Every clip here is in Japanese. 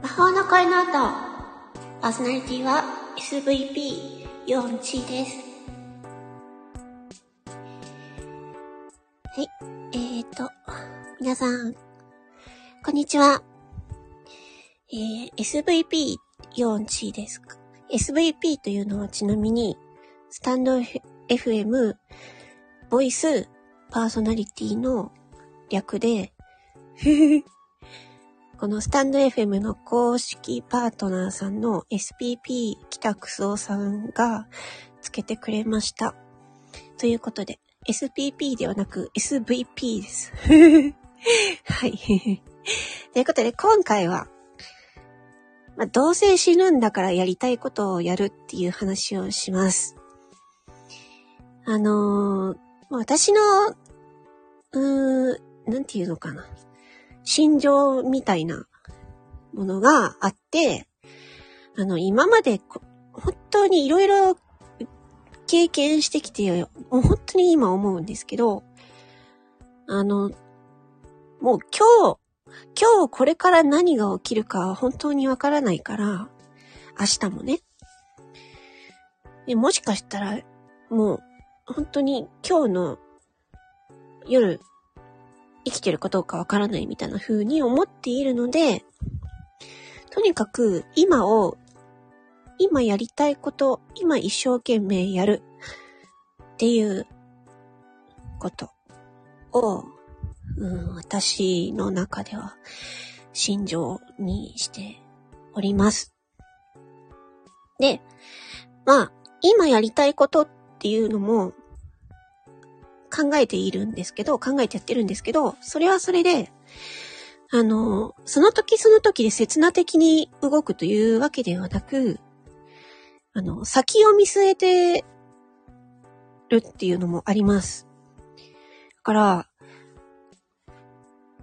魔法の声の音。パーソナリティは SVP ヨンチです。はい。えーと、皆さん、こんにちは。えー、SVP ヨンチですか？SVP というのはちなみに、スタンド FM、ボイス、パーソナリティの略で、このスタンド FM の公式パートナーさんの SPP 北久夫さんがつけてくれました。ということで、SPP ではなく SVP です。はい。ということで、今回は、まあ、どうせ死ぬんだからやりたいことをやるっていう話をします。あのー、私の、うーん、なんていうのかな。心情みたいなものがあって、あの、今まで本当にいろいろ経験してきて、もう本当に今思うんですけど、あの、もう今日、今日これから何が起きるか本当にわからないから、明日もね。でもしかしたら、もう本当に今日の夜生きてるかどうかわからないみたいな風に思っているので、とにかく今を、今やりたいこと、今一生懸命やるっていうことを、うん、私の中では心情にしております。で、まあ、今やりたいことっていうのも、考えているんですけど、考えてやってるんですけど、それはそれで、あの、その時その時で刹那的に動くというわけではなく、あの、先を見据えてるっていうのもあります。だから、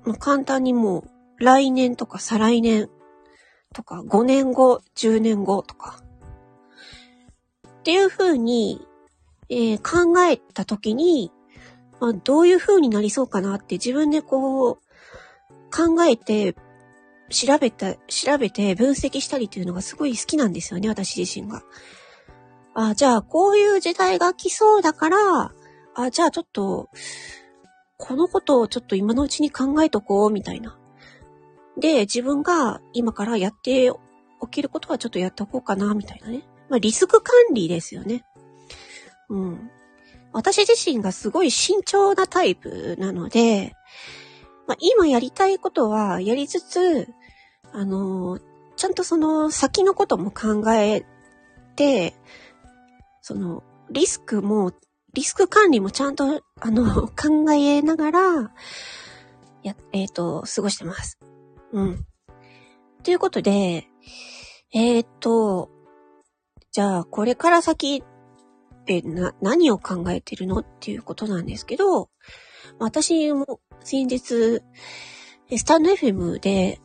まあ、簡単にもう、来年とか再来年とか、5年後、10年後とか、っていう風に、えー、考えた時に、まあ、どういう風になりそうかなって自分でこう、考えて、調べた、調べて分析したりというのがすごい好きなんですよね、私自身が。あ、じゃあ、こういう時代が来そうだから、あ、じゃあちょっと、このことをちょっと今のうちに考えとこう、みたいな。で、自分が今からやっておけることはちょっとやっておこうかな、みたいなね。まあ、リスク管理ですよね。うん。私自身がすごい慎重なタイプなので、まあ、今やりたいことはやりつつ、あの、ちゃんとその先のことも考えて、その、リスクも、リスク管理もちゃんと、あの、考えながら、や、えっ、ー、と、過ごしてます。うん。ということで、えっ、ー、と、じゃあ、これから先ってな、何を考えてるのっていうことなんですけど、私も先日、スタンド FM で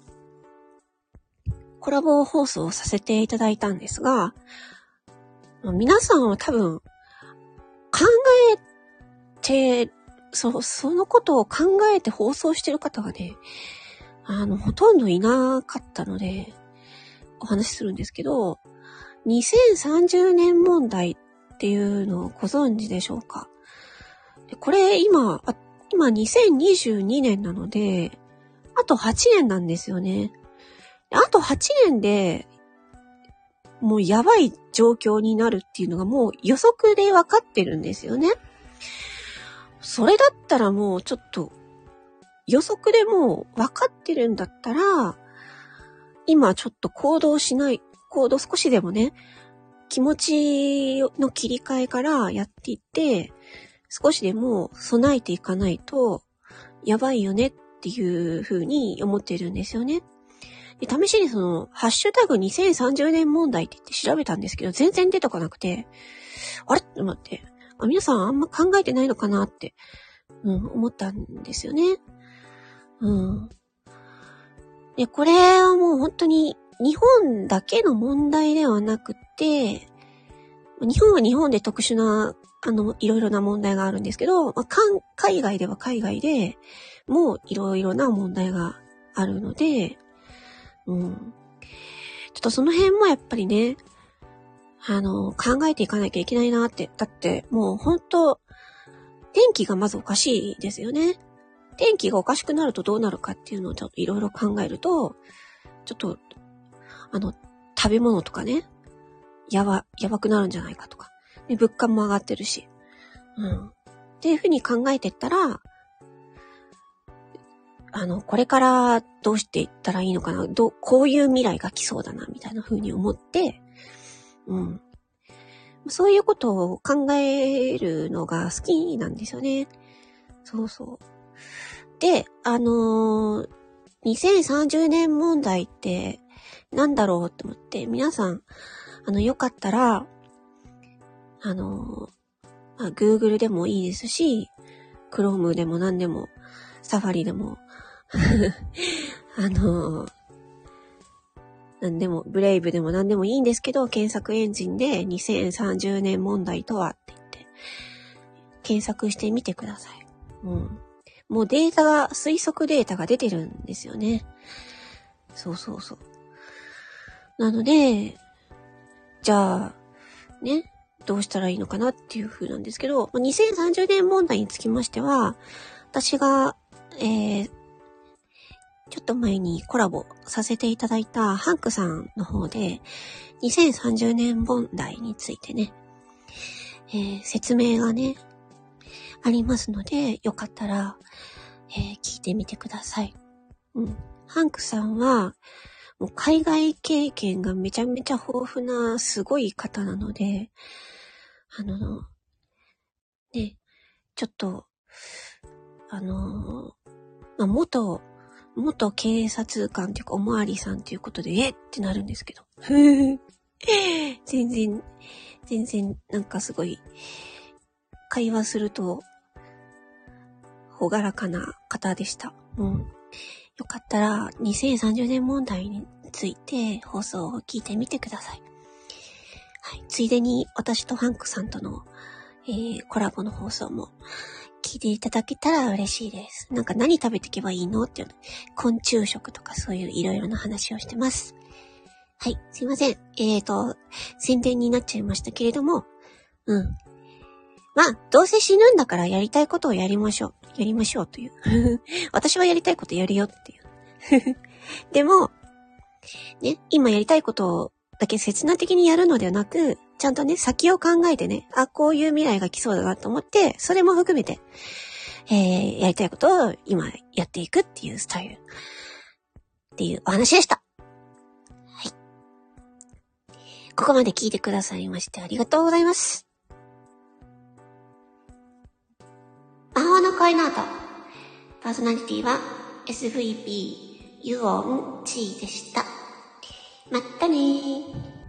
コラボ放送をさせていただいたんですが、皆さんは多分考えて、そ、そのことを考えて放送してる方がね、あの、ほとんどいなかったので、お話しするんですけど、2030年問題っっていうのをご存知でしょうか？これ今、今2022年なので、あと8年なんですよね。あと8年で、もうやばい状況になるっていうのがもう予測で分かってるんですよね。それだったらもうちょっと予測でもう分かってるんだったら、今ちょっと行動しない、行動少しでもね、気持ちの切り替えからやっていって、少しでも備えていかないと、やばいよねっていう風に思ってるんですよね。で、試しにその、ハッシュタグ2030年問題って言って調べたんですけど、全然出てこなくて、あれ？って思って、あ、皆さんあんま考えてないのかなって、うん、思ったんですよね。うん。で、これはもう本当に日本だけの問題ではなくて、日本は日本で特殊な、あの、いろいろな問題があるんですけど、まあ、海外では海外でもういろいろな問題があるので、うん。ちょっとその辺もやっぱりね、あの、考えていかなきゃいけないなって。だって、もう本当天気がまずおかしいですよね。天気がおかしくなるとどうなるかっていうのをちょっといろいろ考えると、ちょっと、あの、食べ物とかね、やば、やばくなるんじゃないかとか。で、物価も上がってるし。うん。っていうふうに考えてったら、あの、これからどうしていったらいいのかな、ど、こういう未来が来そうだな、みたいな風に思って、うん。そういうことを考えるのが好きなんですよね。そうそう。で、あのー、2030年問題って何だろうって思って、皆さん、あの、よかったら、あの、まあ、Google でもいいですし、Chrome でも何でも、サファリでも、あの、何でも、ブレイブでも何でもいいんですけど、検索エンジンで2030年問題とはって言って、検索してみてください。うん。もうデータが、推測データが出てるんですよね。そうそうそう。なので、じゃあ、ね、どうしたらいいのかなっていう風なんですけど、2030年問題につきましては、私が、えー、ちょっと前にコラボさせていただいたハンクさんの方で、2030年問題についてね、えー、説明がね、ありますので、よかったら、えー、聞いてみてください。うん。ハンクさんは、もう海外経験がめちゃめちゃ豊富なすごい方なので、あの、ね、ちょっと、あの、まあ、元元警察官っていうか、おまわりさんっていうことで、えってなるんですけど。全然、全然、なんかすごい、会話すると、ほがらかな方でした。うん。よかったら、2030年問題について放送を聞いてみてください。はい。ついでに、私とハンクさんとの、えー、コラボの放送も、聞いていただけたら嬉しいです。なんか何食べていけばいいのっていうの、昆虫食とかそういういろいろな話をしてます。はい、すいません。えーと、宣伝になっちゃいましたけれども、うん。まあ、どうせ死ぬんだからやりたいことをやりましょう。やりましょうという。私はやりたいことやるよっていう。でも、ね、今やりたいことだけ切な的にやるのではなく、ちゃんとね、先を考えてね、あ、こういう未来が来そうだなと思って、それも含めて、えー、やりたいことを今やっていくっていうスタイル。っていうお話でした。はい。ここまで聞いてくださいましてありがとうございます。イナート。パーソナリティは SVP ユオンチーでした。まったねー。